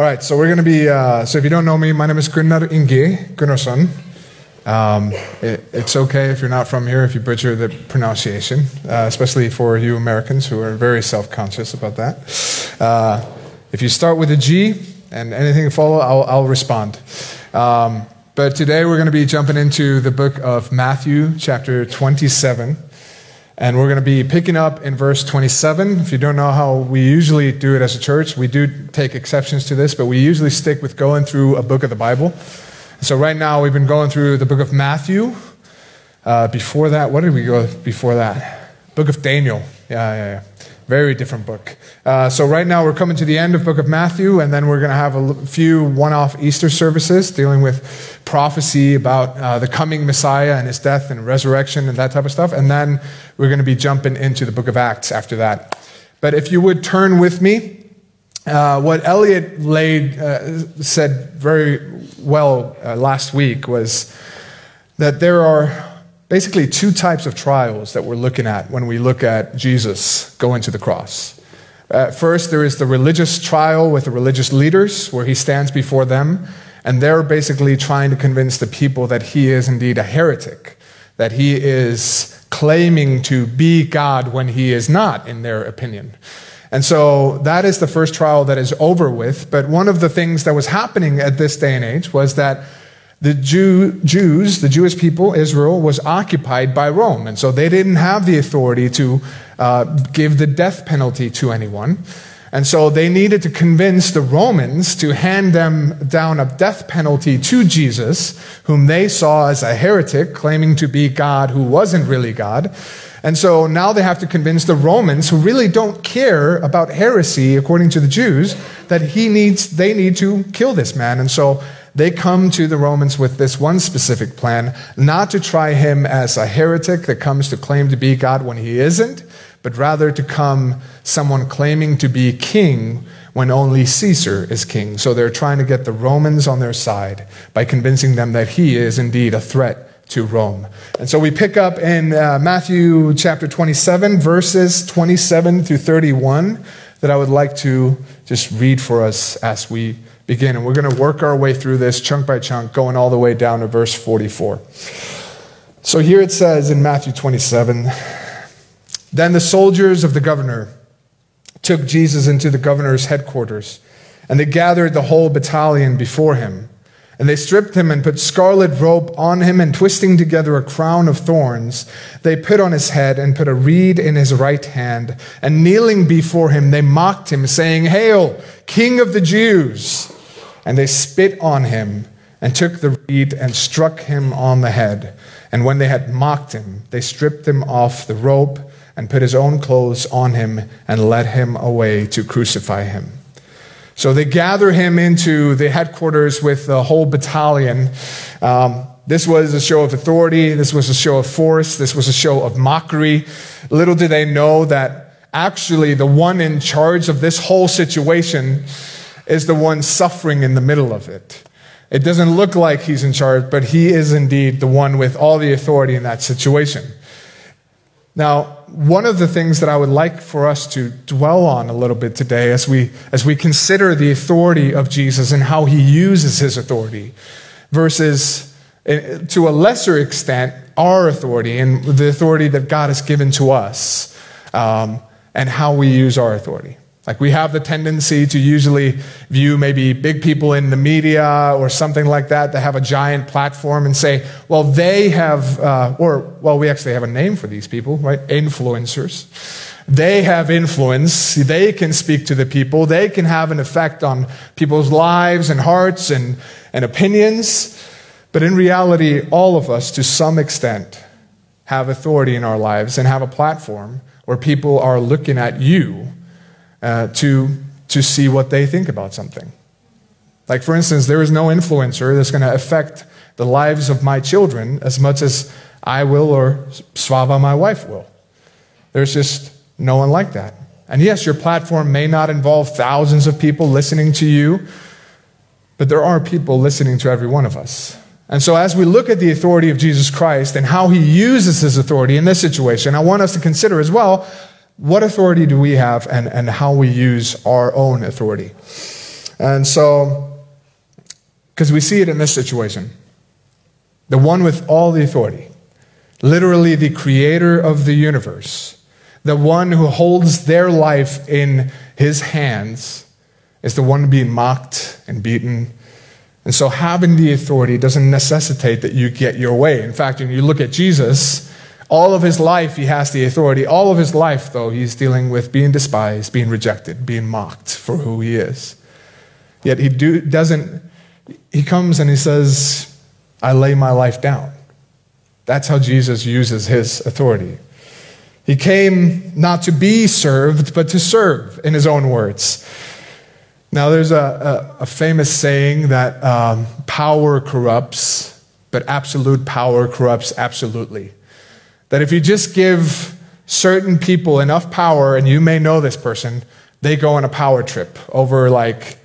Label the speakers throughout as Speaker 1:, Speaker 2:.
Speaker 1: All right, so we're going to be, uh, so if you don't know me, my name is Gunnar Inge Gunnarsson. Um, it, it's okay if you're not from here if you butcher the pronunciation, uh, especially for you Americans who are very self conscious about that. Uh, if you start with a G and anything follow, I'll, I'll respond. Um, but today we're going to be jumping into the book of Matthew, chapter 27. And we're going to be picking up in verse 27. If you don't know how we usually do it as a church, we do take exceptions to this, but we usually stick with going through a book of the Bible. So right now we've been going through the book of Matthew. Uh, before that, what did we go before that? Book of Daniel. Yeah, yeah, yeah. Very different book. Uh, so right now we're coming to the end of book of Matthew, and then we're going to have a few one-off Easter services dealing with prophecy about uh, the coming Messiah and his death and resurrection and that type of stuff. And then we're going to be jumping into the book of Acts after that. But if you would turn with me, uh, what Elliot laid uh, said very well uh, last week was that there are basically two types of trials that we're looking at when we look at Jesus going to the cross. Uh, first, there is the religious trial with the religious leaders, where he stands before them, and they're basically trying to convince the people that he is indeed a heretic, that he is claiming to be God when he is not, in their opinion. And so that is the first trial that is over with. But one of the things that was happening at this day and age was that the Jew, Jews, the Jewish people, Israel, was occupied by Rome. And so they didn't have the authority to uh, give the death penalty to anyone. And so they needed to convince the Romans to hand them down a death penalty to Jesus, whom they saw as a heretic, claiming to be God who wasn't really God. And so now they have to convince the Romans, who really don't care about heresy, according to the Jews, that he needs, they need to kill this man. And so they come to the Romans with this one specific plan not to try him as a heretic that comes to claim to be God when he isn't, but rather to come someone claiming to be king when only Caesar is king. So they're trying to get the Romans on their side by convincing them that he is indeed a threat to Rome. And so we pick up in uh, Matthew chapter 27, verses 27 through 31, that I would like to just read for us as we begin. And we're going to work our way through this chunk by chunk, going all the way down to verse 44. So here it says in Matthew 27 Then the soldiers of the governor took Jesus into the governor's headquarters, and they gathered the whole battalion before him. And they stripped him and put scarlet robe on him, and twisting together a crown of thorns, they put on his head and put a reed in his right hand. And kneeling before him, they mocked him, saying, Hail, King of the Jews! And they spit on him and took the reed and struck him on the head. And when they had mocked him, they stripped him off the robe and put his own clothes on him and led him away to crucify him. So they gather him into the headquarters with the whole battalion. Um, this was a show of authority. This was a show of force. This was a show of mockery. Little did they know that actually the one in charge of this whole situation is the one suffering in the middle of it. It doesn't look like he's in charge, but he is indeed the one with all the authority in that situation. Now, one of the things that I would like for us to dwell on a little bit today as we, as we consider the authority of Jesus and how he uses his authority versus, eh, to a lesser extent, our authority and the authority that God has given to us um, and how we use our authority. Like we have the tendency to usually view maybe big people in the media or something like that that have a giant platform and say, well, they have, uh, or, well, we actually have a name for these people, right? Influencers. They have influence. They can speak to the people. They can have an effect on people's lives and hearts and, and opinions. But in reality, all of us, to some extent, have authority in our lives and have a platform where people are looking at you uh, to, to see what they think about something. Like, for instance, there is no influencer that's going to affect the lives of my children as much as I will or Svava, my wife, will. There's just no one like that. And yes, your platform may not involve thousands of people listening to you, but there are people listening to every one of us. And so, as we look at the authority of Jesus Christ and how he uses his authority in this situation, I want us to consider as well what authority do we have and, and how we use our own authority? And so, because we see it in this situation the one with all the authority, literally the creator of the universe, the one who holds their life in his hands, is the one being mocked and beaten. And so, having the authority doesn't necessitate that you get your way. In fact, when you look at Jesus, all of his life he has the authority. All of his life, though, he's dealing with being despised, being rejected, being mocked for who he is. Yet he do, doesn't, he comes and he says, I lay my life down. That's how Jesus uses his authority. He came not to be served, but to serve, in his own words. Now, there's a, a, a famous saying that um, power corrupts, but absolute power corrupts absolutely. That if you just give certain people enough power, and you may know this person, they go on a power trip over like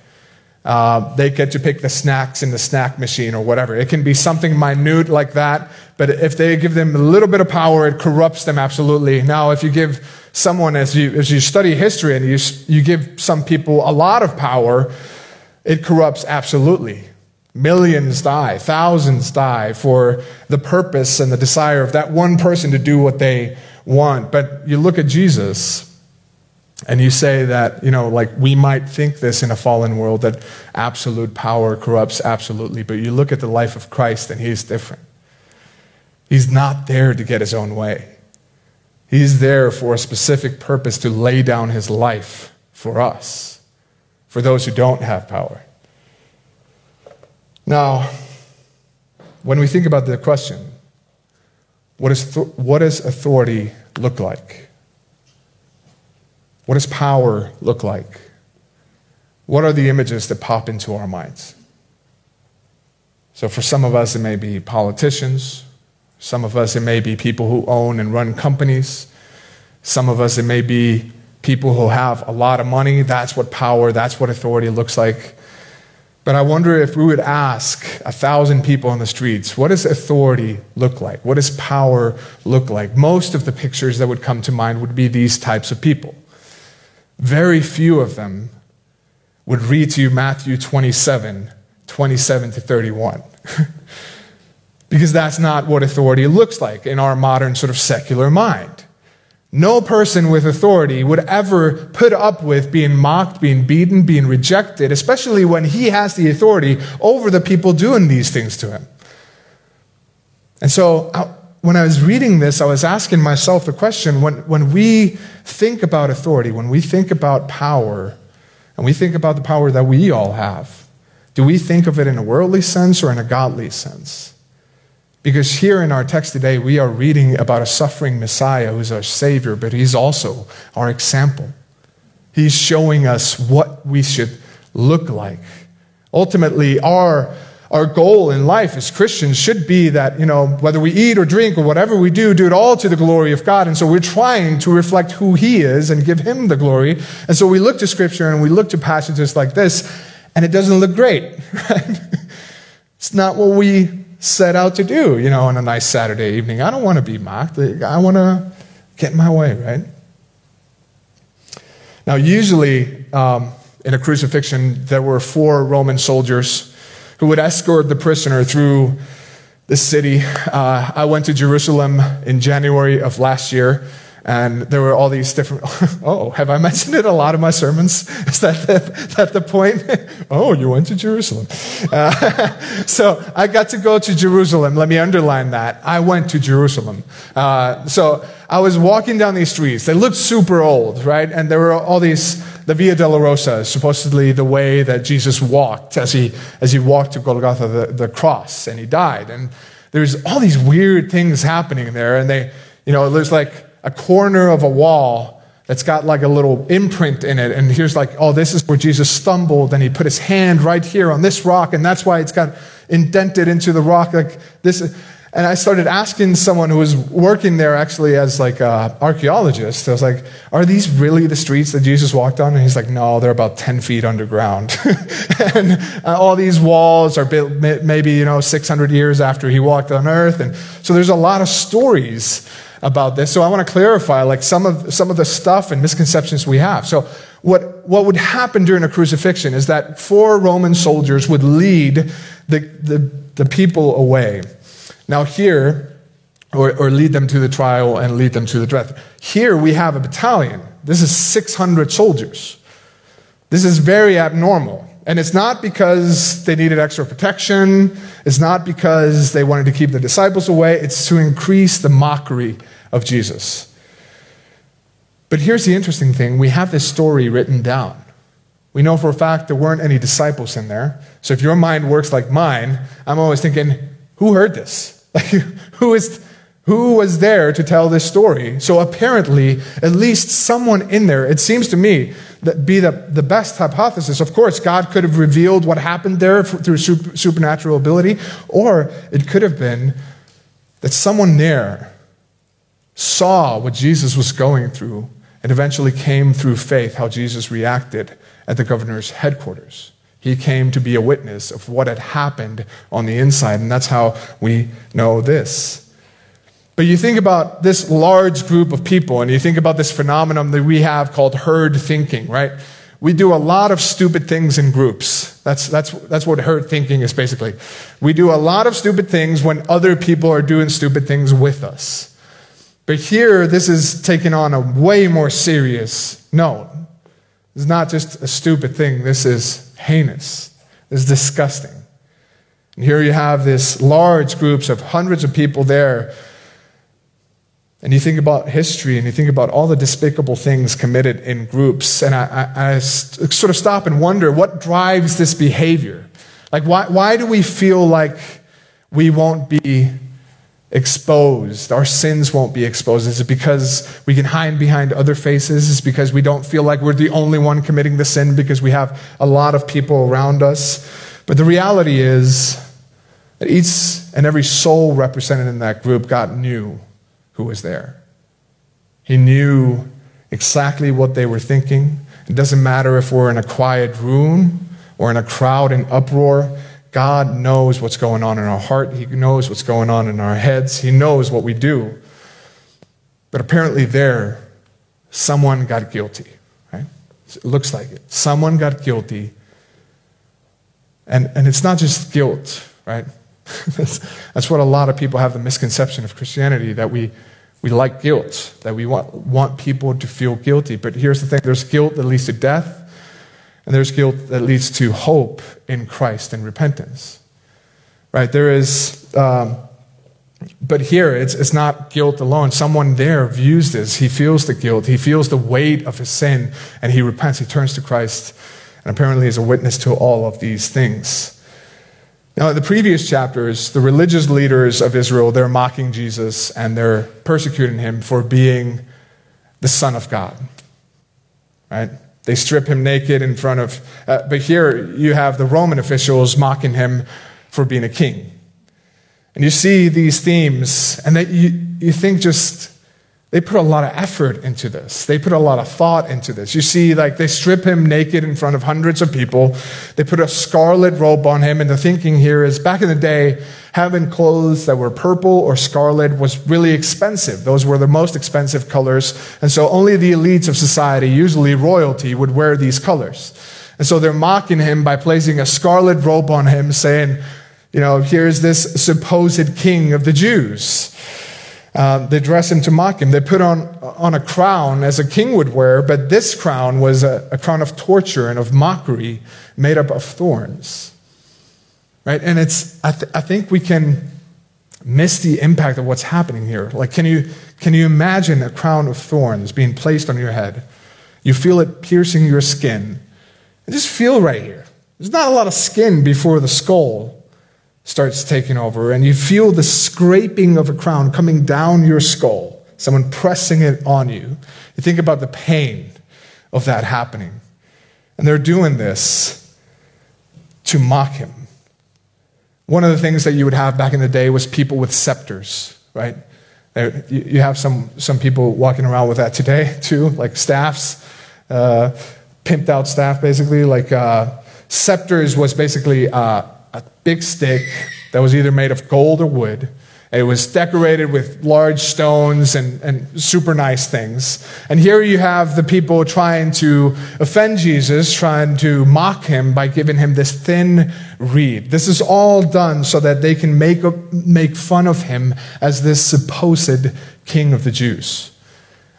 Speaker 1: uh, they get to pick the snacks in the snack machine or whatever. It can be something minute like that, but if they give them a little bit of power, it corrupts them absolutely. Now, if you give someone, as you, as you study history and you, you give some people a lot of power, it corrupts absolutely. Millions die, thousands die for the purpose and the desire of that one person to do what they want. But you look at Jesus, and you say that, you know, like we might think this in a fallen world that absolute power corrupts absolutely, but you look at the life of Christ and he's different. He's not there to get his own way. He's there for a specific purpose to lay down his life for us, for those who don't have power. Now, when we think about the question, what, is th- what does authority look like? What does power look like? What are the images that pop into our minds? So, for some of us, it may be politicians. Some of us, it may be people who own and run companies. Some of us, it may be people who have a lot of money. That's what power, that's what authority looks like. But I wonder if we would ask a thousand people on the streets, what does authority look like? What does power look like? Most of the pictures that would come to mind would be these types of people. Very few of them would read to you Matthew 27, 27 to 31. because that's not what authority looks like in our modern sort of secular mind. No person with authority would ever put up with being mocked, being beaten, being rejected, especially when he has the authority over the people doing these things to him. And so when I was reading this, I was asking myself the question when, when we think about authority, when we think about power, and we think about the power that we all have, do we think of it in a worldly sense or in a godly sense? Because here in our text today, we are reading about a suffering Messiah who's our Savior, but He's also our example. He's showing us what we should look like. Ultimately, our our goal in life as Christians should be that, you know, whether we eat or drink or whatever we do, do it all to the glory of God. And so we're trying to reflect who He is and give Him the glory. And so we look to Scripture and we look to passages like this, and it doesn't look great, right? It's not what we set out to do, you know, on a nice Saturday evening. I don't want to be mocked. I want to get my way, right? Now, usually um, in a crucifixion, there were four Roman soldiers who would escort the prisoner through the city. Uh, I went to Jerusalem in January of last year, and there were all these different. oh, have I mentioned it a lot of my sermons? Is that the, that the point? oh, you went to Jerusalem. Uh, so I got to go to Jerusalem. Let me underline that. I went to Jerusalem. Uh, so I was walking down these streets. They looked super old, right? And there were all these the Via Dolorosa is supposedly the way that Jesus walked as he, as he walked to Golgotha, the, the cross, and he died. And there's all these weird things happening there. And they, you know, there's like a corner of a wall that's got like a little imprint in it. And here's like, oh, this is where Jesus stumbled and he put his hand right here on this rock. And that's why it's got indented into the rock. Like this. And I started asking someone who was working there actually as like an archaeologist. I was like, are these really the streets that Jesus walked on? And he's like, no, they're about 10 feet underground. and uh, all these walls are built maybe, you know, 600 years after he walked on earth. And so there's a lot of stories about this. So I want to clarify like some of, some of the stuff and misconceptions we have. So what, what would happen during a crucifixion is that four Roman soldiers would lead the, the, the people away. Now here, or, or lead them to the trial and lead them to the death. Here we have a battalion. This is 600 soldiers. This is very abnormal. And it's not because they needed extra protection. It's not because they wanted to keep the disciples away. It's to increase the mockery of Jesus. But here's the interesting thing we have this story written down. We know for a fact there weren't any disciples in there. So if your mind works like mine, I'm always thinking, who heard this? Like, who is who was there to tell this story? So apparently, at least someone in there, it seems to me, be the, the best hypothesis. Of course, God could have revealed what happened there through super, supernatural ability, or it could have been that someone there saw what Jesus was going through and eventually came through faith how Jesus reacted at the governor's headquarters. He came to be a witness of what had happened on the inside, and that's how we know this. But you think about this large group of people, and you think about this phenomenon that we have called herd thinking, right? We do a lot of stupid things in groups. That's, that's, that's what herd thinking is basically. We do a lot of stupid things when other people are doing stupid things with us. But here, this is taken on a way more serious note. It's not just a stupid thing, this is heinous, this is disgusting. And here you have this large groups of hundreds of people there and you think about history and you think about all the despicable things committed in groups. And I, I, I sort of stop and wonder what drives this behavior? Like, why, why do we feel like we won't be exposed? Our sins won't be exposed? Is it because we can hide behind other faces? Is it because we don't feel like we're the only one committing the sin because we have a lot of people around us? But the reality is that each and every soul represented in that group, got knew who was there. He knew exactly what they were thinking. It doesn't matter if we're in a quiet room or in a crowd in uproar. God knows what's going on in our heart. He knows what's going on in our heads. He knows what we do. But apparently, there, someone got guilty, right? It looks like it. Someone got guilty. And, and it's not just guilt, right? That's, what a lot of people have the misconception of Christianity that we, we like guilt, that we want, want people to feel guilty. But here's the thing there's guilt that leads to death, and there's guilt that leads to hope in Christ and repentance. Right? There is, um, but here it's, it's not guilt alone. Someone there views this. He feels the guilt, he feels the weight of his sin, and he repents, he turns to Christ, and apparently is a witness to all of these things. Now, in the previous chapters, the religious leaders of Israel, they're mocking Jesus and they're persecuting him for being the Son of God. Right? They strip him naked in front of, uh, but here you have the Roman officials mocking him for being a king. And you see these themes, and that you, you think just they put a lot of effort into this. They put a lot of thought into this. You see, like, they strip him naked in front of hundreds of people. They put a scarlet robe on him. And the thinking here is back in the day, having clothes that were purple or scarlet was really expensive. Those were the most expensive colors. And so only the elites of society, usually royalty, would wear these colors. And so they're mocking him by placing a scarlet robe on him, saying, you know, here's this supposed king of the Jews. Uh, they dress him to mock him. They put on, on a crown as a king would wear, but this crown was a, a crown of torture and of mockery made up of thorns. Right? And it's, I, th- I think we can miss the impact of what's happening here. Like, can you, can you imagine a crown of thorns being placed on your head? You feel it piercing your skin. just feel right here. There's not a lot of skin before the skull starts taking over, and you feel the scraping of a crown coming down your skull, someone pressing it on you. You think about the pain of that happening. And they're doing this to mock him. One of the things that you would have back in the day was people with scepters, right? You have some, some people walking around with that today, too, like staffs, uh, pimped out staff, basically. Like uh, scepters was basically uh, a big stick that was either made of gold or wood, It was decorated with large stones and, and super nice things. And here you have the people trying to offend Jesus, trying to mock him by giving him this thin reed. This is all done so that they can make, make fun of him as this supposed king of the Jews.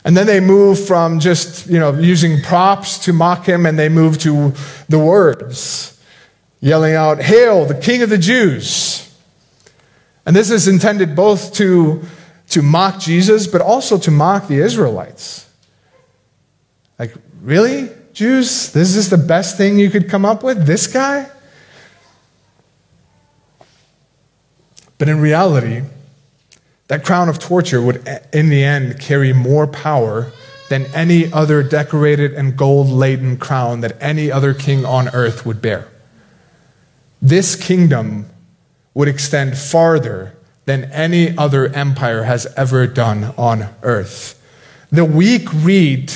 Speaker 1: And then they move from just, you know, using props to mock him and they move to the words, yelling out, Hail, the king of the Jews. And this is intended both to, to mock Jesus, but also to mock the Israelites. Like, really, Jews? This is the best thing you could come up with? This guy? But in reality, that crown of torture would, in the end, carry more power than any other decorated and gold laden crown that any other king on earth would bear. This kingdom would extend farther than any other empire has ever done on earth. The weak reed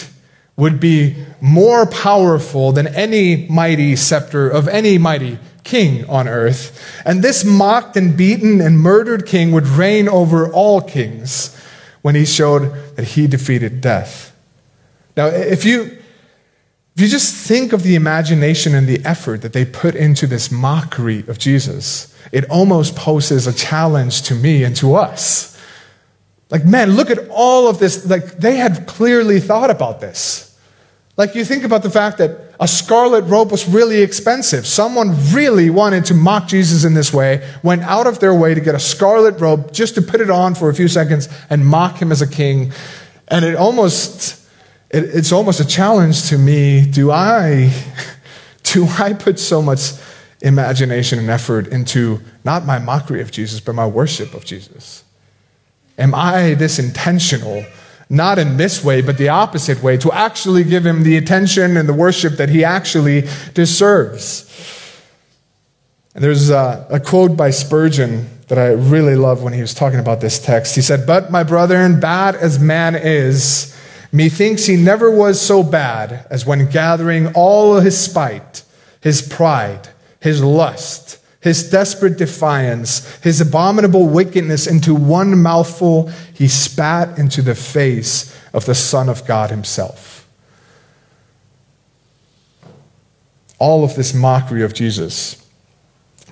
Speaker 1: would be more powerful than any mighty scepter of any mighty king on earth. And this mocked and beaten and murdered king would reign over all kings when he showed that he defeated death. Now, if you if you just think of the imagination and the effort that they put into this mockery of Jesus, it almost poses a challenge to me and to us. Like, man, look at all of this. Like, they had clearly thought about this. Like, you think about the fact that a scarlet robe was really expensive. Someone really wanted to mock Jesus in this way, went out of their way to get a scarlet robe just to put it on for a few seconds and mock him as a king. And it almost it, it's almost a challenge to me. Do I, do I put so much imagination and effort into not my mockery of Jesus, but my worship of Jesus? Am I this intentional, not in this way, but the opposite way, to actually give him the attention and the worship that he actually deserves? And there's a, a quote by Spurgeon that I really love when he was talking about this text. He said, But my brethren, bad as man is, Methinks he never was so bad as when gathering all his spite, his pride, his lust, his desperate defiance, his abominable wickedness into one mouthful, he spat into the face of the Son of God himself. All of this mockery of Jesus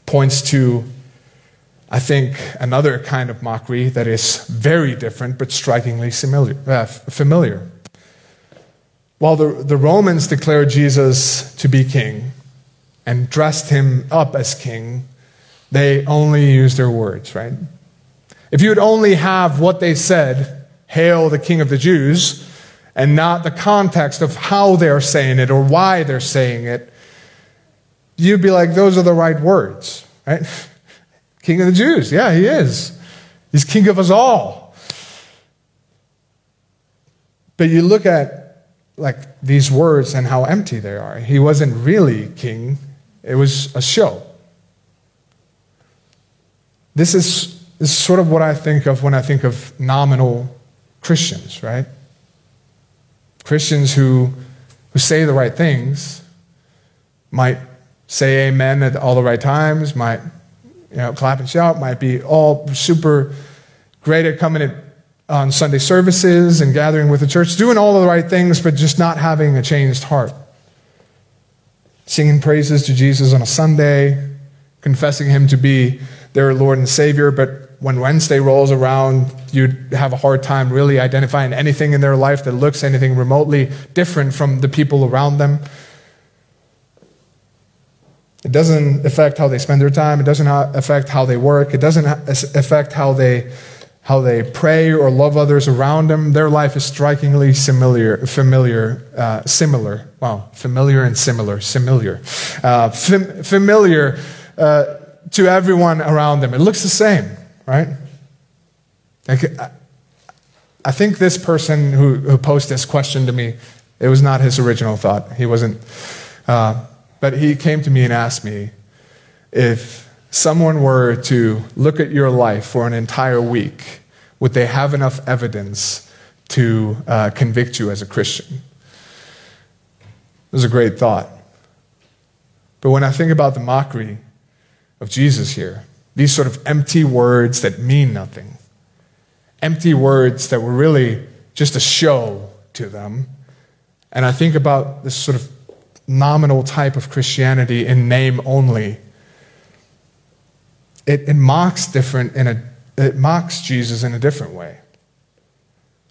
Speaker 1: points to I think another kind of mockery that is very different but strikingly familiar. Uh, familiar. While the, the Romans declared Jesus to be king and dressed him up as king, they only used their words, right? If you would only have what they said, Hail the King of the Jews, and not the context of how they're saying it or why they're saying it, you'd be like, those are the right words, right? King of the Jews. Yeah, he is. He's king of us all. But you look at like these words and how empty they are. He wasn't really king. It was a show. This is, is sort of what I think of when I think of nominal Christians, right? Christians who, who say the right things might say amen at all the right times, might you know, clap and shout, might be all super great at coming at, on Sunday services and gathering with the church, doing all the right things, but just not having a changed heart. Singing praises to Jesus on a Sunday, confessing him to be their Lord and Savior, but when Wednesday rolls around, you'd have a hard time really identifying anything in their life that looks anything remotely different from the people around them. It doesn't affect how they spend their time. It doesn't affect how they work. It doesn't affect how they, how they pray or love others around them. Their life is strikingly similar, familiar, uh, similar. Wow, familiar and similar, similar, uh, fam- familiar uh, to everyone around them. It looks the same, right? Like, I think this person who, who posed this question to me, it was not his original thought. He wasn't. Uh, but he came to me and asked me if someone were to look at your life for an entire week, would they have enough evidence to uh, convict you as a Christian? It was a great thought. But when I think about the mockery of Jesus here, these sort of empty words that mean nothing, empty words that were really just a show to them. And I think about this sort of nominal type of Christianity in name only. It, it mocks different in a it mocks Jesus in a different way.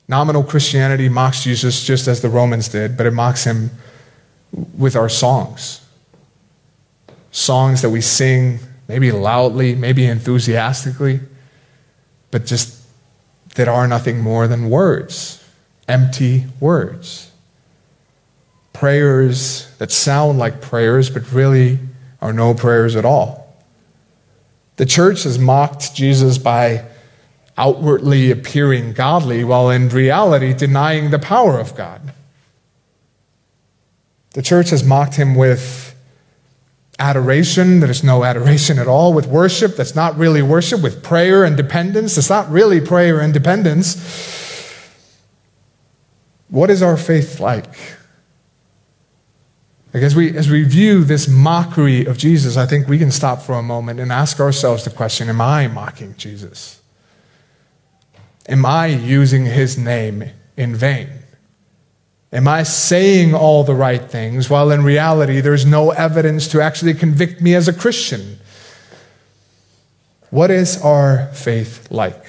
Speaker 1: Nominal Christianity mocks Jesus just as the Romans did, but it mocks him with our songs. Songs that we sing, maybe loudly, maybe enthusiastically, but just that are nothing more than words, empty words. Prayers that sound like prayers, but really are no prayers at all. The church has mocked Jesus by outwardly appearing godly while in reality denying the power of God. The church has mocked him with adoration that is no adoration at all, with worship that's not really worship, with prayer and dependence that's not really prayer and dependence. What is our faith like? Like as we, as we view this mockery of Jesus, I think we can stop for a moment and ask ourselves the question Am I mocking Jesus? Am I using his name in vain? Am I saying all the right things while in reality there's no evidence to actually convict me as a Christian? What is our faith like?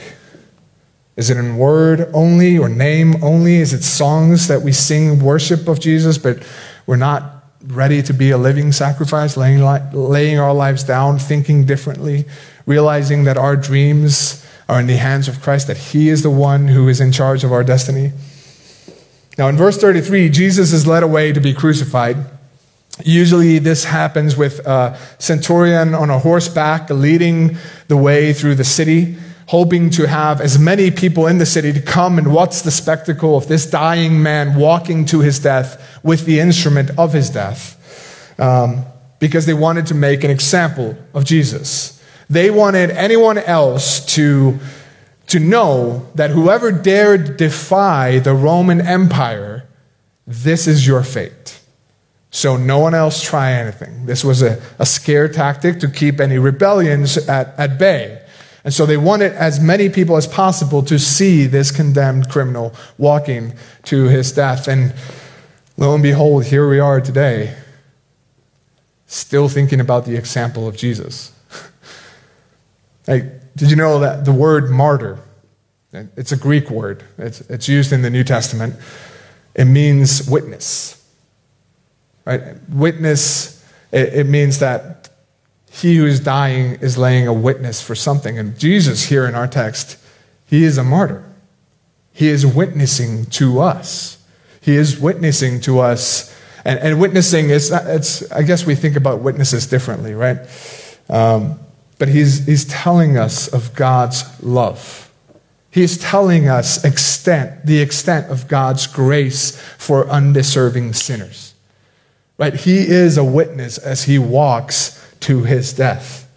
Speaker 1: Is it in word only or name only? Is it songs that we sing worship of Jesus, but we're not ready to be a living sacrifice, laying, laying our lives down, thinking differently, realizing that our dreams are in the hands of Christ, that He is the one who is in charge of our destiny. Now, in verse 33, Jesus is led away to be crucified. Usually, this happens with a centurion on a horseback leading the way through the city, hoping to have as many people in the city to come and watch the spectacle of this dying man walking to his death with the instrument of his death um, because they wanted to make an example of Jesus. They wanted anyone else to, to know that whoever dared defy the Roman Empire, this is your fate. So no one else try anything. This was a, a scare tactic to keep any rebellions at, at bay. And so they wanted as many people as possible to see this condemned criminal walking to his death. And Lo and behold, here we are today, still thinking about the example of Jesus. like, did you know that the word martyr, it's a Greek word, it's, it's used in the New Testament, it means witness. Right? Witness, it, it means that he who is dying is laying a witness for something. And Jesus, here in our text, he is a martyr. He is witnessing to us. He is witnessing to us. And, and witnessing is, it's, I guess we think about witnesses differently, right? Um, but he's, he's telling us of God's love. He's telling us extent, the extent of God's grace for undeserving sinners. Right? He is a witness as he walks to his death.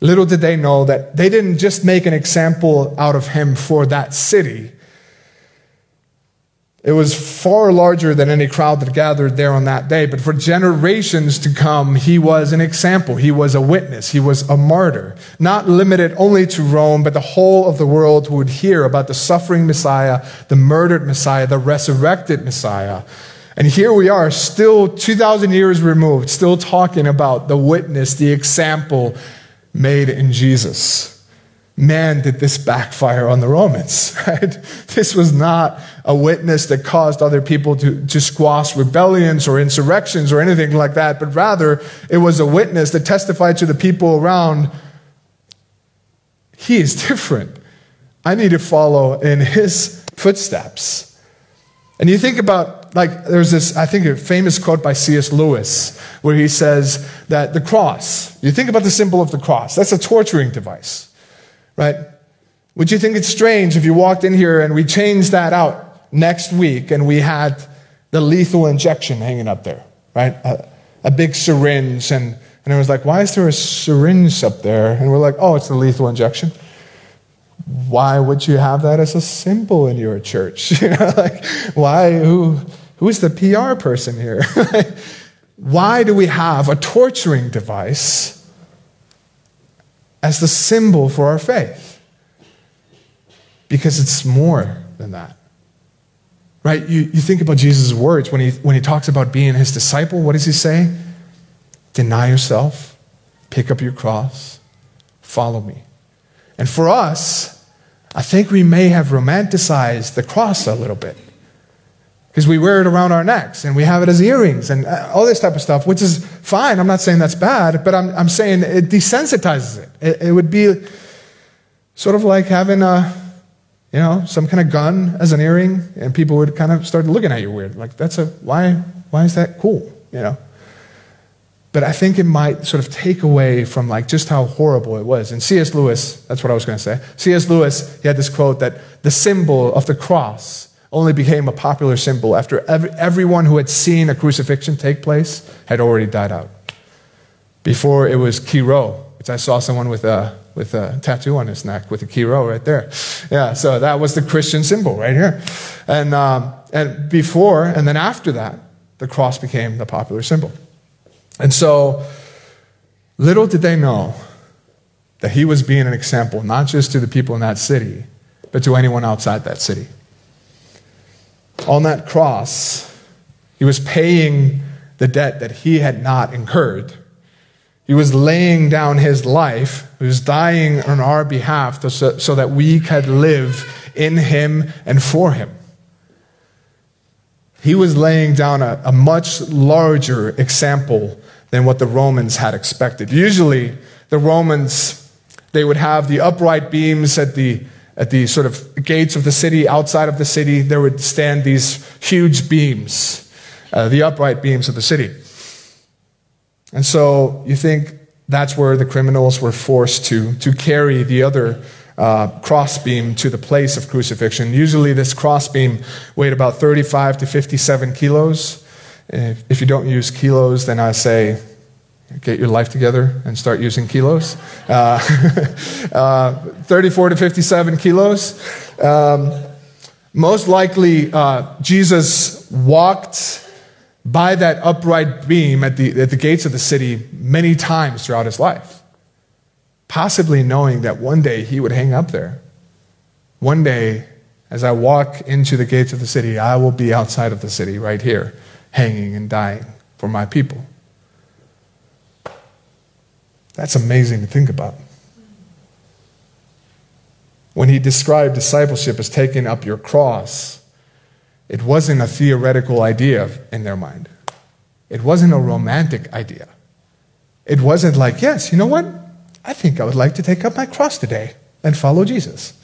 Speaker 1: Little did they know that they didn't just make an example out of him for that city, it was far larger than any crowd that gathered there on that day. But for generations to come, he was an example. He was a witness. He was a martyr. Not limited only to Rome, but the whole of the world would hear about the suffering Messiah, the murdered Messiah, the resurrected Messiah. And here we are, still 2,000 years removed, still talking about the witness, the example made in Jesus man, did this backfire on the Romans, right? This was not a witness that caused other people to, to squash rebellions or insurrections or anything like that, but rather it was a witness that testified to the people around he is different. I need to follow in his footsteps. And you think about, like, there's this, I think, a famous quote by C.S. Lewis where he says that the cross, you think about the symbol of the cross, that's a torturing device right? Would you think it's strange if you walked in here and we changed that out next week and we had the lethal injection hanging up there, right? A, a big syringe. And, and it was like, why is there a syringe up there? And we're like, oh, it's the lethal injection. Why would you have that as a symbol in your church? you know, like, why? Who, who's the PR person here? why do we have a torturing device as the symbol for our faith. Because it's more than that. Right? You, you think about Jesus' words when he, when he talks about being his disciple. What does he say? Deny yourself, pick up your cross, follow me. And for us, I think we may have romanticized the cross a little bit because we wear it around our necks and we have it as earrings and uh, all this type of stuff, which is fine. I'm not saying that's bad, but I'm, I'm saying it desensitizes it. it. It would be sort of like having a, you know, some kind of gun as an earring, and people would kind of start looking at you weird. Like, that's a, why, why is that cool, you know? But I think it might sort of take away from like just how horrible it was. And C.S. Lewis, that's what I was going to say. C.S. Lewis, he had this quote that the symbol of the cross only became a popular symbol after every, everyone who had seen a crucifixion take place had already died out. Before it was Chi-Rho, which I saw someone with a, with a tattoo on his neck with a Chi-Rho right there. Yeah, so that was the Christian symbol right here. And, um, and before and then after that, the cross became the popular symbol. And so little did they know that he was being an example, not just to the people in that city, but to anyone outside that city on that cross, he was paying the debt that he had not incurred. He was laying down his life, he was dying on our behalf so, that we could live in him and for him. He was laying down a, a much larger example than what the Romans had expected. Usually, the Romans, they would have the upright beams at the at the sort of gates of the city, outside of the city, there would stand these huge beams, uh, the upright beams of the city. And so you think that's where the criminals were forced to, to carry the other uh, crossbeam to the place of crucifixion. Usually, this crossbeam weighed about 35 to 57 kilos. If, if you don't use kilos, then I say get your life together and start using kilos. Uh, uh, 34 to 57 kilos. Um, most likely, uh, Jesus walked by that upright beam at the, at the gates of the city many times throughout his life, possibly knowing that one day he would hang up there. One day, as I walk into the gates of the city, I will be outside of the city right here, hanging and dying for my people. That's amazing to think about. When he described discipleship as taking up your cross, it wasn't a theoretical idea in their mind. It wasn't a romantic idea. It wasn't like, yes, you know what? I think I would like to take up my cross today and follow Jesus.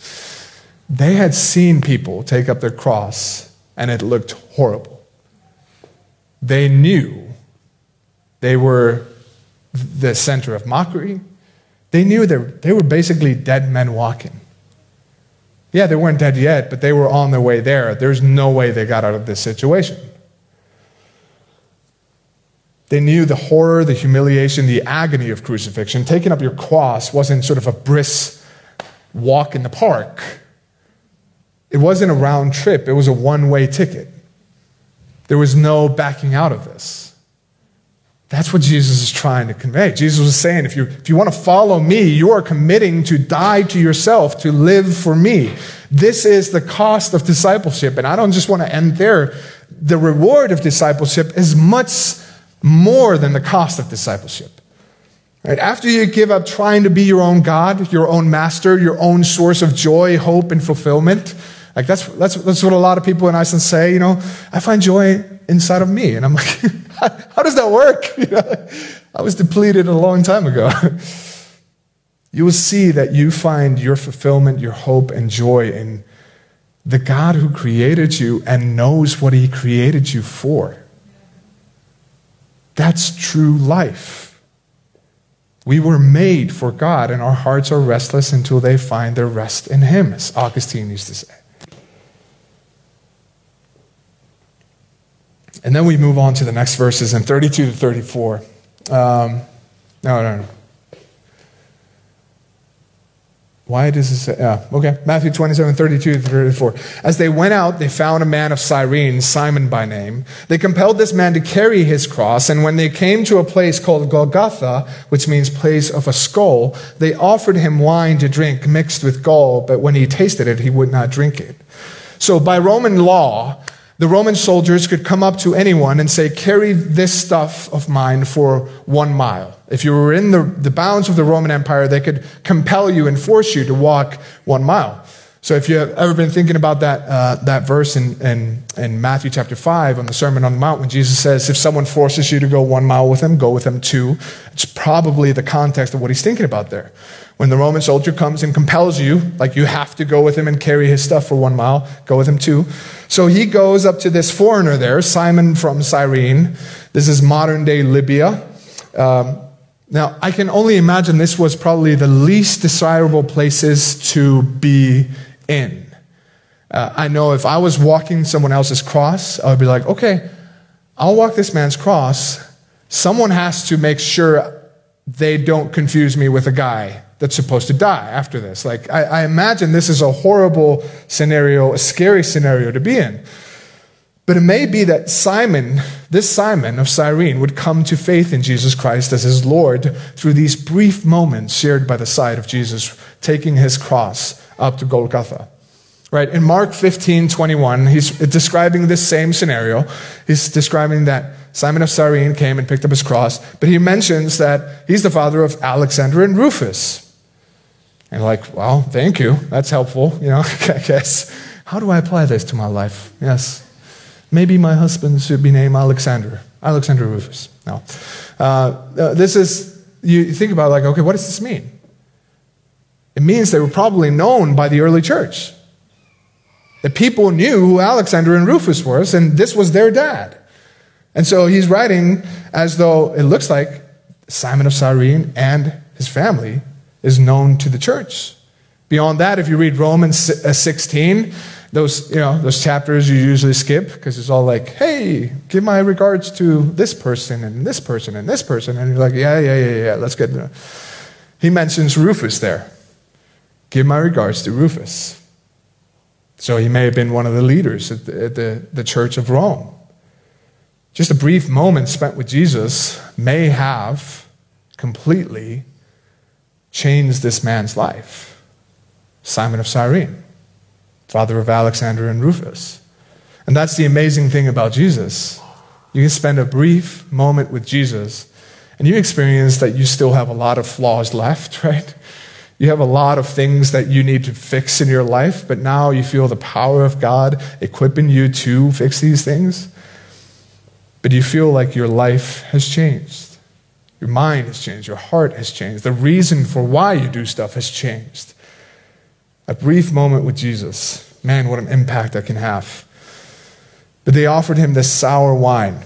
Speaker 1: They had seen people take up their cross and it looked horrible. They knew they were the center of mockery. They knew they were basically dead men walking. Yeah, they weren't dead yet, but they were on their way there. There's no way they got out of this situation. They knew the horror, the humiliation, the agony of crucifixion. Taking up your cross wasn't sort of a brisk walk in the park. It wasn't a round trip, it was a one way ticket. There was no backing out of this. That's what Jesus is trying to convey. Jesus was saying, if you, if you want to follow me, you are committing to die to yourself, to live for me. This is the cost of discipleship. And I don't just want to end there. The reward of discipleship is much more than the cost of discipleship. Right? After you give up trying to be your own God, your own master, your own source of joy, hope, and fulfillment, like that's, that's, that's what a lot of people in Iceland say, you know, I find joy inside of me. And I'm like, how does that work? You know, I was depleted a long time ago. you will see that you find your fulfillment, your hope, and joy in the God who created you and knows what he created you for. That's true life. We were made for God, and our hearts are restless until they find their rest in Him, as Augustine used to say. And then we move on to the next verses in 32 to 34. Um, no, no, no. Why does it say? Yeah, okay. Matthew 27, 32 34. As they went out, they found a man of Cyrene, Simon by name. They compelled this man to carry his cross, and when they came to a place called Golgotha, which means place of a skull, they offered him wine to drink mixed with gall, but when he tasted it, he would not drink it. So by Roman law, the Roman soldiers could come up to anyone and say, Carry this stuff of mine for one mile. If you were in the, the bounds of the Roman Empire, they could compel you and force you to walk one mile. So if you've ever been thinking about that, uh, that verse in, in, in Matthew chapter 5 on the Sermon on the Mount, when Jesus says, if someone forces you to go one mile with him, go with him two, it's probably the context of what he's thinking about there. When the Roman soldier comes and compels you, like you have to go with him and carry his stuff for one mile, go with him too. So he goes up to this foreigner there, Simon from Cyrene. This is modern day Libya. Um, now, I can only imagine this was probably the least desirable places to be in. Uh, I know if I was walking someone else's cross, I would be like, okay, I'll walk this man's cross. Someone has to make sure they don't confuse me with a guy that's supposed to die after this. Like, I, I imagine this is a horrible scenario, a scary scenario to be in. But it may be that Simon, this Simon of Cyrene, would come to faith in Jesus Christ as his Lord through these brief moments shared by the side of Jesus taking his cross up to Golgotha. Right? In Mark 15, 21, he's describing this same scenario. He's describing that Simon of Cyrene came and picked up his cross, but he mentions that he's the father of Alexander and Rufus. And like, well, thank you. That's helpful. You know, I guess. How do I apply this to my life? Yes. Maybe my husband should be named Alexander. Alexander Rufus. No. Uh, uh, this is, you think about like, okay, what does this mean? It means they were probably known by the early church. The people knew who Alexander and Rufus were, and this was their dad. And so he's writing as though it looks like Simon of Cyrene and his family is known to the church. Beyond that, if you read Romans uh, 16, those, you know, those chapters you usually skip because it's all like, hey, give my regards to this person and this person and this person. And you're like, yeah, yeah, yeah, yeah, let's get there. He mentions Rufus there. Give my regards to Rufus. So he may have been one of the leaders at the, at the, the church of Rome. Just a brief moment spent with Jesus may have completely changed this man's life. Simon of Cyrene, father of Alexander and Rufus. And that's the amazing thing about Jesus. You can spend a brief moment with Jesus and you experience that you still have a lot of flaws left, right? You have a lot of things that you need to fix in your life, but now you feel the power of God equipping you to fix these things. But you feel like your life has changed. Your mind has changed. Your heart has changed. The reason for why you do stuff has changed. A brief moment with Jesus. Man, what an impact that can have. But they offered him this sour wine.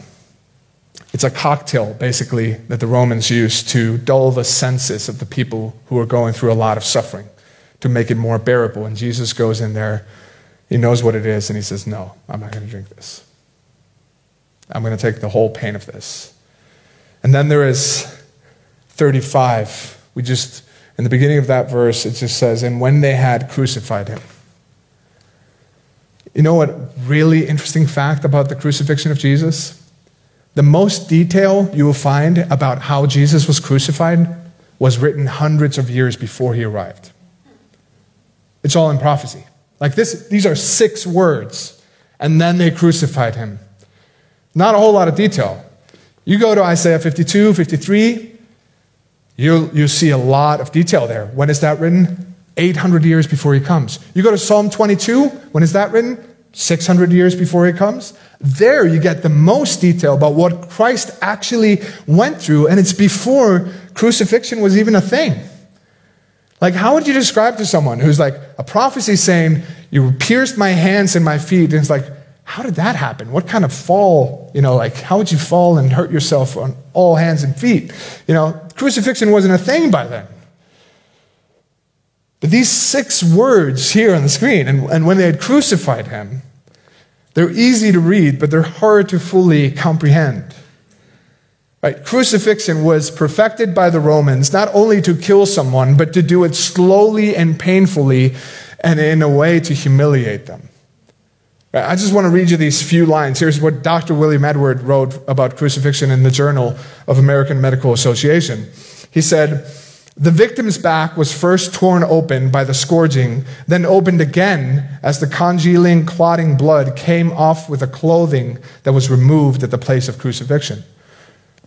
Speaker 1: It's a cocktail, basically, that the Romans used to dull the senses of the people who are going through a lot of suffering, to make it more bearable. And Jesus goes in there, he knows what it is, and he says, No, I'm not going to drink this. I'm going to take the whole pain of this. And then there is 35. We just, in the beginning of that verse, it just says, And when they had crucified him. You know what really interesting fact about the crucifixion of Jesus? The most detail you will find about how Jesus was crucified was written hundreds of years before he arrived. It's all in prophecy. Like this, these are six words, and then they crucified him. Not a whole lot of detail. You go to Isaiah 52, 53, you'll, you see a lot of detail there. When is that written? 800 years before he comes. You go to Psalm 22, when is that written? 600 years before he comes. There you get the most detail about what Christ actually went through, and it's before crucifixion was even a thing. Like, how would you describe to someone who's like a prophecy saying, You pierced my hands and my feet, and it's like, how did that happen? What kind of fall, you know, like how would you fall and hurt yourself on all hands and feet? You know, crucifixion wasn't a thing by then. But these six words here on the screen, and, and when they had crucified him, they're easy to read, but they're hard to fully comprehend. Right? Crucifixion was perfected by the Romans not only to kill someone, but to do it slowly and painfully and in a way to humiliate them. Right? I just want to read you these few lines. Here's what Dr. William Edward wrote about crucifixion in the Journal of American Medical Association. He said, the victim's back was first torn open by the scourging, then opened again as the congealing, clotting blood came off with the clothing that was removed at the place of crucifixion.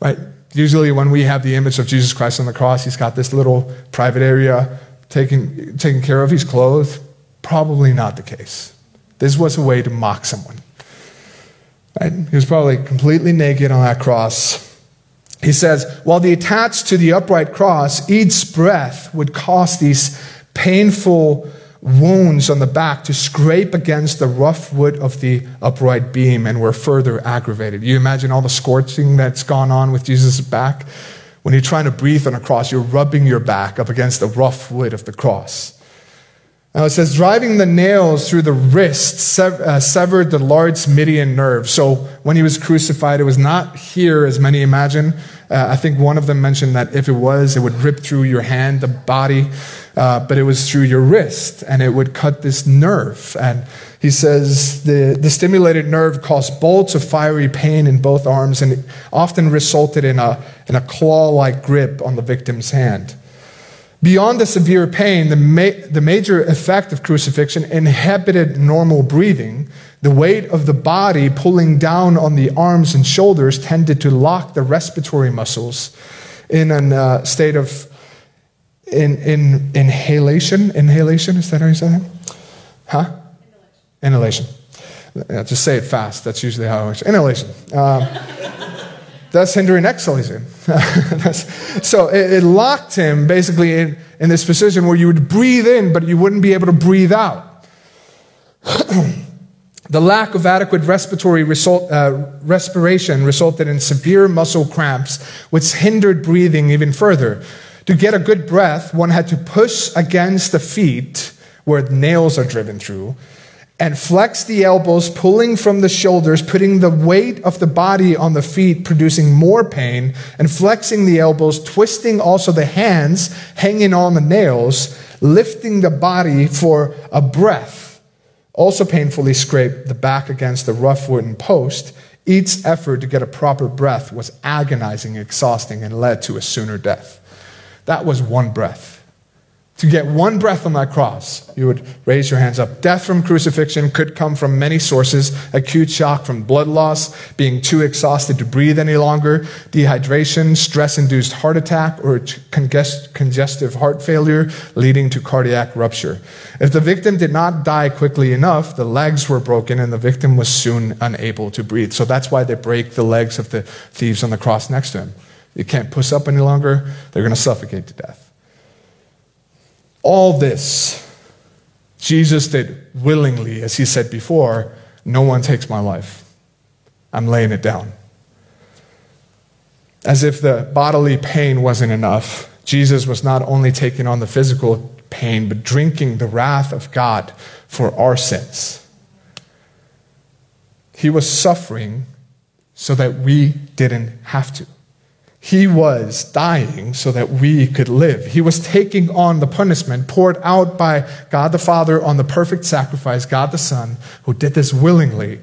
Speaker 1: Right? Usually, when we have the image of Jesus Christ on the cross, he's got this little private area taken, taken care of. He's clothed. Probably not the case. This was a way to mock someone. Right? He was probably completely naked on that cross. He says, while the attached to the upright cross, each breath would cause these painful wounds on the back to scrape against the rough wood of the upright beam and were further aggravated. You imagine all the scourging that's gone on with Jesus' back? When you're trying to breathe on a cross, you're rubbing your back up against the rough wood of the cross. Now it says, driving the nails through the wrist sev- uh, severed the large median nerve. So when he was crucified, it was not here as many imagine. Uh, I think one of them mentioned that if it was, it would rip through your hand, the body, uh, but it was through your wrist and it would cut this nerve. And he says the, the stimulated nerve caused bolts of fiery pain in both arms and often resulted in a, in a claw like grip on the victim's hand. Beyond the severe pain, the, ma- the major effect of crucifixion inhibited normal breathing. The weight of the body pulling down on the arms and shoulders tended to lock the respiratory muscles in a uh, state of in, in, inhalation. Inhalation, is that how you say that? Huh? Inhalation. Yeah, just say it fast. That's usually how it works. Inhalation. Um, that's hindering exhalation. so it, it, locked him basically in, in this position where you would breathe in, but you wouldn't be able to breathe out. the lack of adequate respiratory result, uh, respiration resulted in severe muscle cramps, which hindered breathing even further. To get a good breath, one had to push against the feet where nails are driven through and flex the elbows, pulling from the shoulders, putting the weight of the body on the feet, producing more pain, and flexing the elbows, twisting also the hands, hanging on the nails, lifting the body for a breath. Also painfully scraped the back against the rough wooden post. Each effort to get a proper breath was agonizing, exhausting, and led to a sooner death. That was one breath to get one breath on that cross, you would raise your hands up. Death from crucifixion could come from many sources acute shock from blood loss, being too exhausted to breathe any longer, dehydration, stress induced heart attack, or congest- congestive heart failure leading to cardiac rupture. If the victim did not die quickly enough, the legs were broken and the victim was soon unable to breathe. So that's why they break the legs of the thieves on the cross next to him. You can't push up any longer, they're going to suffocate to death. All this, Jesus did willingly, as he said before no one takes my life. I'm laying it down. As if the bodily pain wasn't enough, Jesus was not only taking on the physical pain, but drinking the wrath of God for our sins. He was suffering so that we didn't have to. He was dying so that we could live. He was taking on the punishment poured out by God the Father on the perfect sacrifice, God the Son, who did this willingly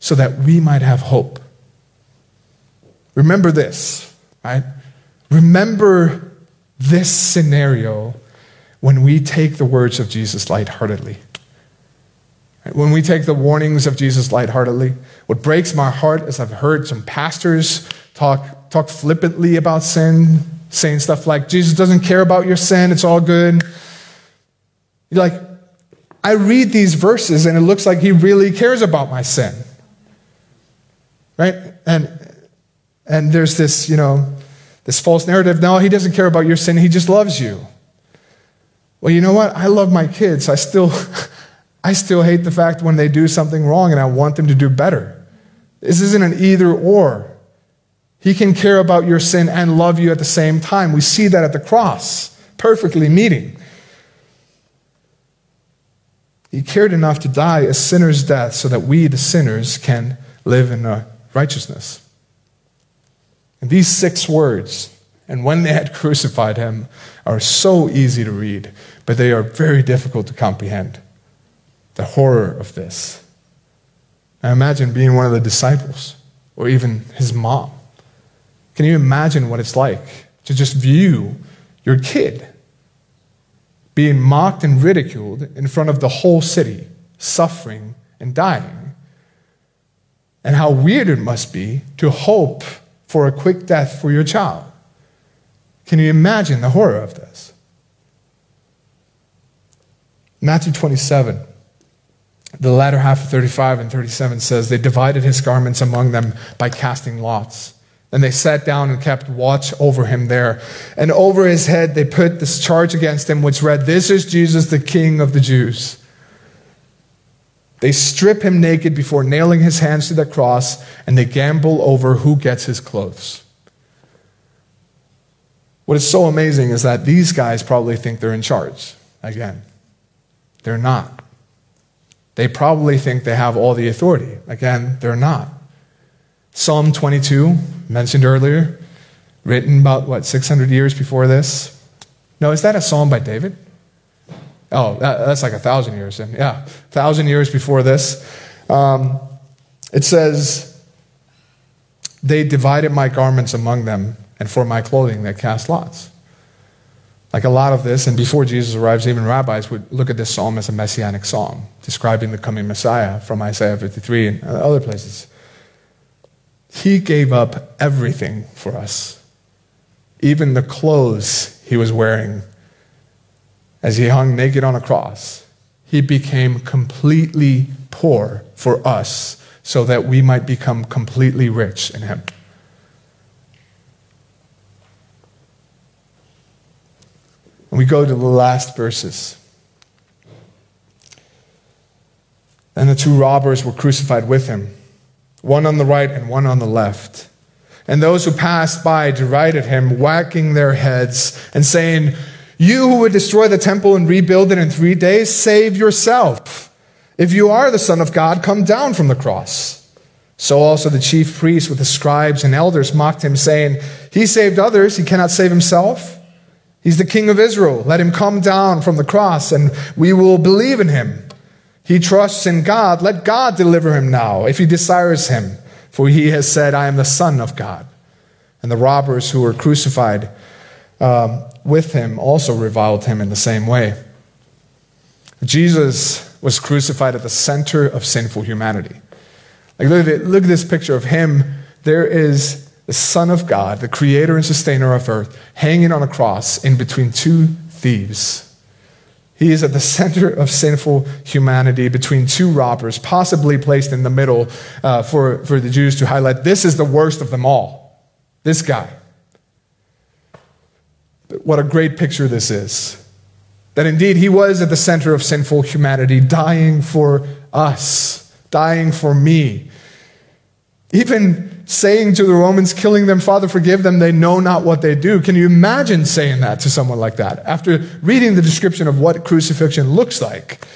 Speaker 1: so that we might have hope. Remember this, right? Remember this scenario when we take the words of Jesus lightheartedly. When we take the warnings of Jesus lightheartedly, what breaks my heart is I've heard some pastors talk talk flippantly about sin, saying stuff like, Jesus doesn't care about your sin, it's all good. You're like, I read these verses and it looks like he really cares about my sin. Right? And and there's this, you know, this false narrative, no, he doesn't care about your sin, he just loves you. Well, you know what? I love my kids. I still I still hate the fact when they do something wrong and I want them to do better. This isn't an either or. He can care about your sin and love you at the same time. We see that at the cross, perfectly meeting. He cared enough to die a sinner's death so that we, the sinners, can live in righteousness. And these six words, and when they had crucified him, are so easy to read, but they are very difficult to comprehend. The horror of this. Now imagine being one of the disciples, or even his mom. Can you imagine what it's like to just view your kid being mocked and ridiculed in front of the whole city, suffering and dying? And how weird it must be to hope for a quick death for your child. Can you imagine the horror of this? Matthew 27, the latter half of 35 and 37 says, They divided his garments among them by casting lots. And they sat down and kept watch over him there. And over his head they put this charge against him, which read, This is Jesus, the King of the Jews. They strip him naked before nailing his hands to the cross, and they gamble over who gets his clothes. What is so amazing is that these guys probably think they're in charge. Again, they're not. They probably think they have all the authority. Again, they're not. Psalm 22, mentioned earlier, written about, what, 600 years before this? No, is that a psalm by David? Oh, that, that's like a thousand years. And yeah, thousand years before this. Um, it says, They divided my garments among them, and for my clothing they cast lots. Like a lot of this, and before Jesus arrives, even rabbis would look at this psalm as a messianic psalm, describing the coming Messiah from Isaiah 53 and other places. He gave up everything for us, even the clothes he was wearing as he hung naked on a cross. He became completely poor for us so that we might become completely rich in him. And we go to the last verses. And the two robbers were crucified with him one on the right and one on the left. And those who passed by derided him, whacking their heads and saying, You who would destroy the temple and rebuild it in three days, save yourself. If you are the Son of God, come down from the cross. So also the chief priests with the scribes and elders mocked him, saying, He saved others, he cannot save himself. He's the King of Israel. Let him come down from the cross, and we will believe in him. He trusts in God. Let God deliver him now, if he desires him. For he has said, I am the Son of God. And the robbers who were crucified um, with him also reviled him in the same way. Jesus was crucified at the center of sinful humanity. Like, look at, it, look at this picture of him. There is the Son of God, the creator and sustainer of earth, hanging on a cross in between two thieves he is at the center of sinful humanity between two robbers, possibly placed in the middle uh, for, for the Jews to highlight this is the worst of them all. This guy. What a great picture this is. That indeed he was at the center of sinful humanity, dying for us, dying for me. Even saying to the Romans, killing them, Father, forgive them, they know not what they do. Can you imagine saying that to someone like that after reading the description of what crucifixion looks like?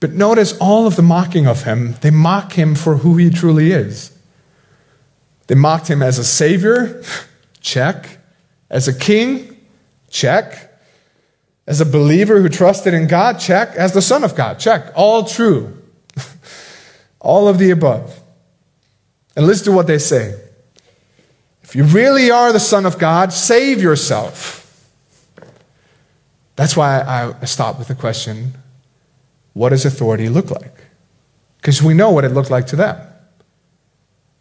Speaker 1: But notice all of the mocking of him, they mock him for who he truly is. They mocked him as a savior, check. As a king, check. As a believer who trusted in God, check. As the Son of God, check. All true. All of the above. And listen to what they say. If you really are the Son of God, save yourself. That's why I stopped with the question what does authority look like? Because we know what it looked like to them.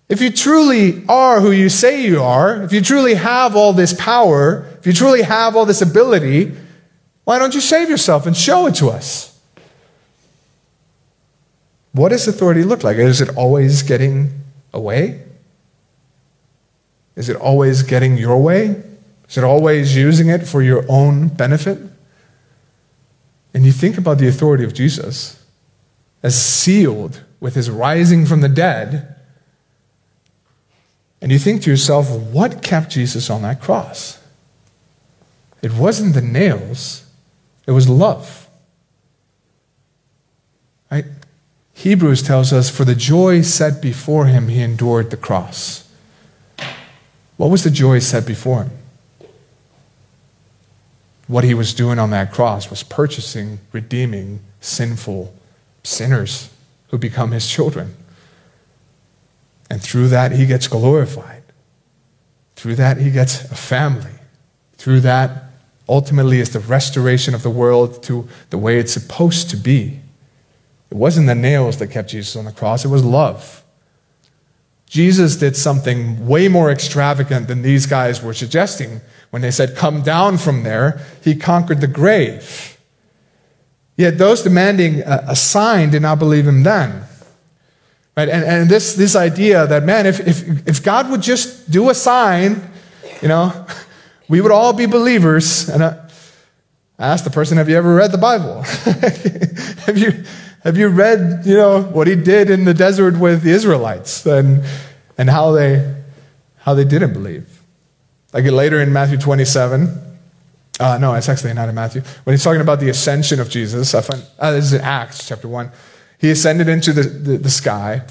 Speaker 1: If you truly are who you say you are, if you truly have all this power, if you truly have all this ability, why don't you save yourself and show it to us? What does authority look like? Is it always getting away? Is it always getting your way? Is it always using it for your own benefit? And you think about the authority of Jesus as sealed with his rising from the dead, and you think to yourself, what kept Jesus on that cross? It wasn't the nails, it was love. Right? Hebrews tells us, for the joy set before him, he endured the cross. What was the joy set before him? What he was doing on that cross was purchasing, redeeming sinful sinners who become his children. And through that, he gets glorified. Through that, he gets a family. Through that, ultimately, is the restoration of the world to the way it's supposed to be. It wasn't the nails that kept Jesus on the cross, it was love. Jesus did something way more extravagant than these guys were suggesting when they said, Come down from there. He conquered the grave. Yet those demanding a sign did not believe him then. Right? And, and this, this idea that, man, if, if, if God would just do a sign, you know, we would all be believers. And I, I asked the person, Have you ever read the Bible? have you have you read, you know, what he did in the desert with the Israelites and, and how, they, how they didn't believe? Like later in Matthew 27, uh, no, it's actually not in Matthew. When he's talking about the ascension of Jesus, I find, uh, this is in Acts chapter 1. He ascended into the, the, the sky,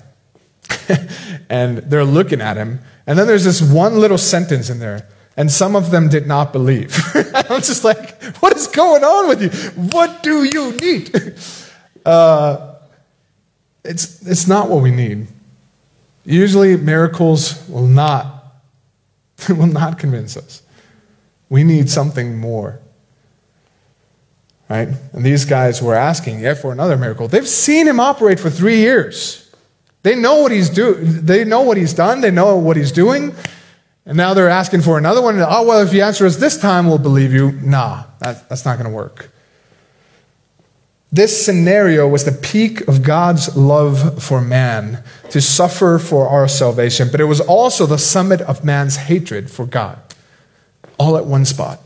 Speaker 1: and they're looking at him. And then there's this one little sentence in there, and some of them did not believe. I'm just like, what is going on with you? What do you need? Uh, it's, it's not what we need. Usually, miracles will not, will not convince us. We need something more. Right? And these guys were asking yet for another miracle. They've seen him operate for three years. They know what he's do. They know what he's done. They know what he's doing. And now they're asking for another one. Oh, well, if you answer us this time, we'll believe you. Nah, that, that's not going to work. This scenario was the peak of God's love for man to suffer for our salvation, but it was also the summit of man's hatred for God, all at one spot.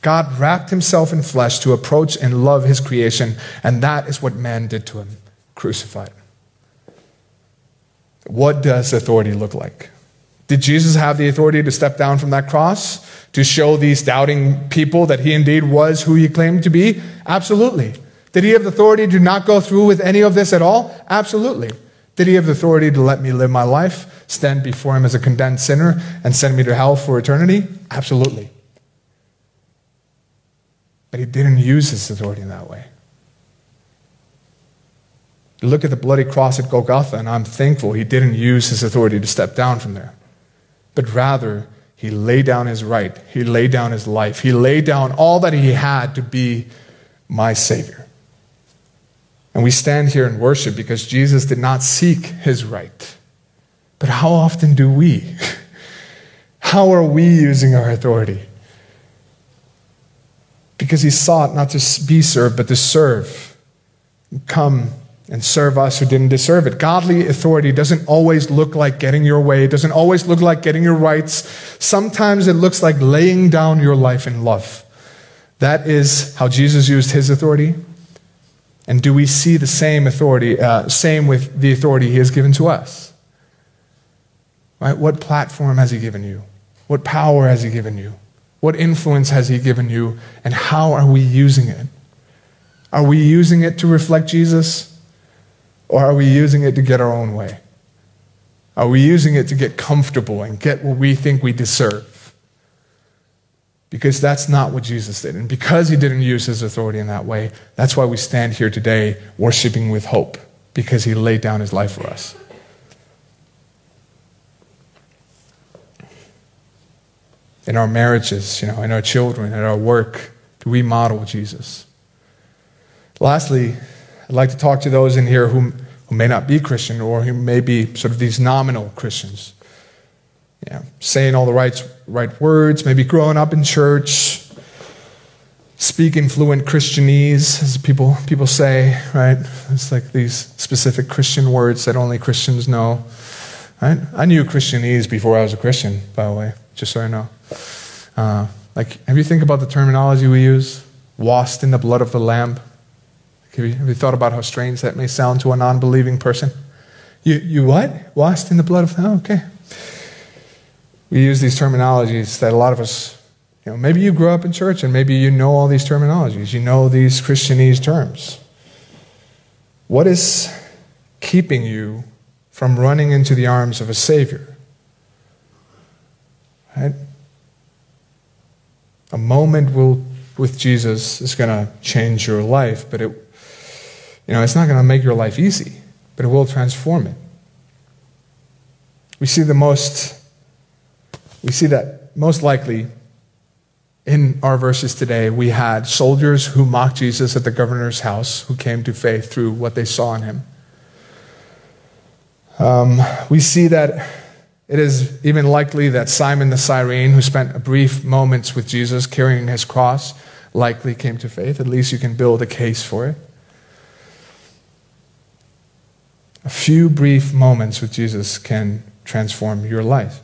Speaker 1: God wrapped himself in flesh to approach and love his creation, and that is what man did to him crucified. What does authority look like? Did Jesus have the authority to step down from that cross to show these doubting people that he indeed was who he claimed to be? Absolutely. Did he have the authority to not go through with any of this at all? Absolutely. Did he have the authority to let me live my life, stand before him as a condemned sinner, and send me to hell for eternity? Absolutely. But he didn't use his authority in that way. Look at the bloody cross at Golgotha, and I'm thankful he didn't use his authority to step down from there. But rather, he laid down his right, he laid down his life, he laid down all that he had to be my Savior. And we stand here and worship because Jesus did not seek his right. But how often do we? How are we using our authority? Because he sought not to be served, but to serve. Come and serve us who didn't deserve it. Godly authority doesn't always look like getting your way, it doesn't always look like getting your rights. Sometimes it looks like laying down your life in love. That is how Jesus used his authority. And do we see the same authority, uh, same with the authority he has given to us? Right? What platform has he given you? What power has he given you? What influence has he given you? And how are we using it? Are we using it to reflect Jesus? Or are we using it to get our own way? Are we using it to get comfortable and get what we think we deserve? Because that's not what Jesus did. And because he didn't use his authority in that way, that's why we stand here today worshiping with hope, because he laid down his life for us. In our marriages, you know, in our children, in our work, do we model Jesus? Lastly, I'd like to talk to those in here who, who may not be Christian or who may be sort of these nominal Christians yeah, saying all the right, right words, maybe growing up in church, speaking fluent Christianese, as people, people say, right? It's like these specific Christian words that only Christians know. Right? I knew Christianese before I was a Christian, by the way, just so you know. Uh, like, have you think about the terminology we use? Washed in the blood of the Lamb. Have you, have you thought about how strange that may sound to a non believing person? You, you what? Washed in the blood of the oh, okay we use these terminologies that a lot of us, you know, maybe you grew up in church and maybe you know all these terminologies. You know these Christianese terms. What is, keeping you from running into the arms of a Savior? Right? A moment will, with Jesus is going to change your life, but it, you know, it's not going to make your life easy, but it will transform it. We see the most, we see that most likely in our verses today, we had soldiers who mocked Jesus at the governor's house who came to faith through what they saw in him. Um, we see that it is even likely that Simon the Cyrene, who spent a brief moments with Jesus carrying his cross, likely came to faith. At least you can build a case for it. A few brief moments with Jesus can transform your life.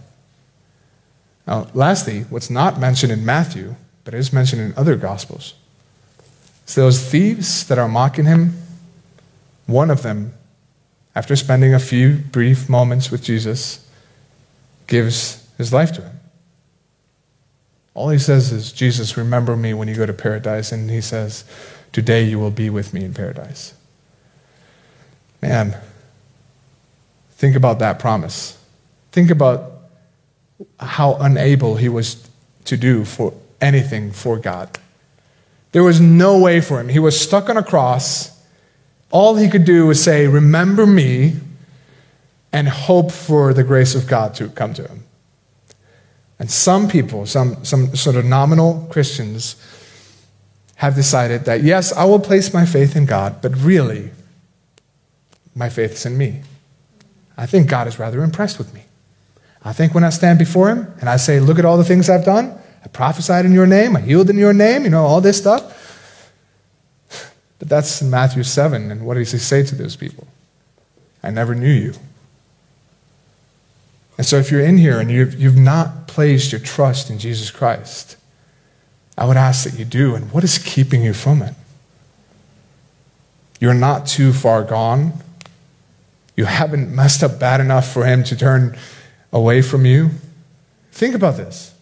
Speaker 1: Now, lastly, what's not mentioned in Matthew, but is mentioned in other Gospels, is those thieves that are mocking him. One of them, after spending a few brief moments with Jesus, gives his life to him. All he says is, Jesus, remember me when you go to paradise. And he says, Today you will be with me in paradise. Man, think about that promise. Think about how unable he was to do for anything for God. There was no way for him. He was stuck on a cross. All he could do was say, Remember me, and hope for the grace of God to come to him. And some people, some, some sort of nominal Christians, have decided that, yes, I will place my faith in God, but really, my faith is in me. I think God is rather impressed with me. I think when I stand before Him and I say, Look at all the things I've done, I prophesied in your name, I healed in your name, you know, all this stuff. But that's in Matthew 7. And what does He say to those people? I never knew you. And so if you're in here and you've, you've not placed your trust in Jesus Christ, I would ask that you do. And what is keeping you from it? You're not too far gone. You haven't messed up bad enough for him to turn away from you? Think about this.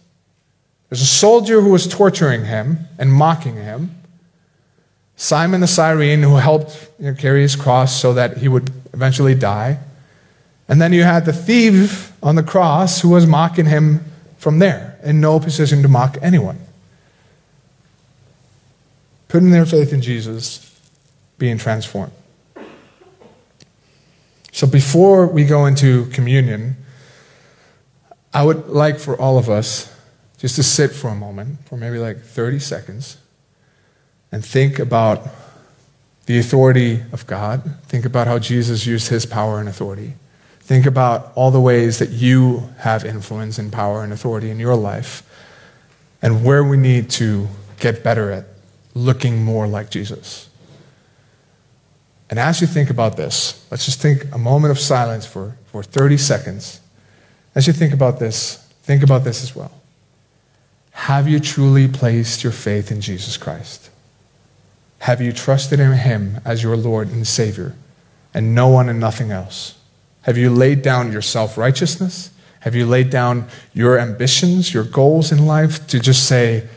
Speaker 1: There's a soldier who was torturing him and mocking him. Simon the Cyrene, who helped you know, carry his cross so that he would eventually die. And then you had the thief on the cross who was mocking him from there, in no position to mock anyone. Putting their faith in Jesus, being transformed. So before we go into communion, I would like for all of us just to sit for a moment, for maybe like 30 seconds, and think about the authority of God. Think about how Jesus used his power and authority. Think about all the ways that you have influence and power and authority in your life, and where we need to get better at looking more like Jesus. And as you think about this, let's just think a moment of silence for, for 30 seconds. As you think about this, think about this as well. Have you truly placed your faith in Jesus Christ? Have you trusted in Him as your Lord and Savior and no one and nothing else? Have you laid down your self righteousness? Have you laid down your ambitions, your goals in life to just say,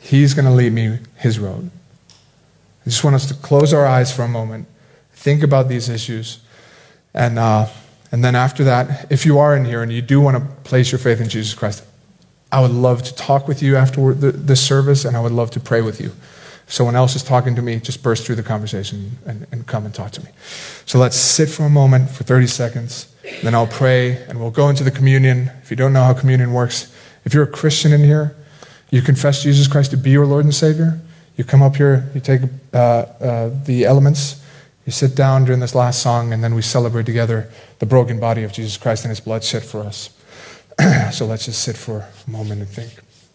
Speaker 1: He's going to lead me His road? I just want us to close our eyes for a moment, think about these issues, and. Uh, and then after that, if you are in here and you do want to place your faith in Jesus Christ, I would love to talk with you after this service, and I would love to pray with you. If someone else is talking to me, just burst through the conversation and, and come and talk to me. So let's sit for a moment for 30 seconds. Then I'll pray, and we'll go into the communion. If you don't know how communion works, if you're a Christian in here, you confess Jesus Christ to be your Lord and Savior. You come up here, you take uh, uh, the elements, you sit down during this last song, and then we celebrate together the broken body of Jesus Christ and his blood shed for us. so let's just sit for a moment and think.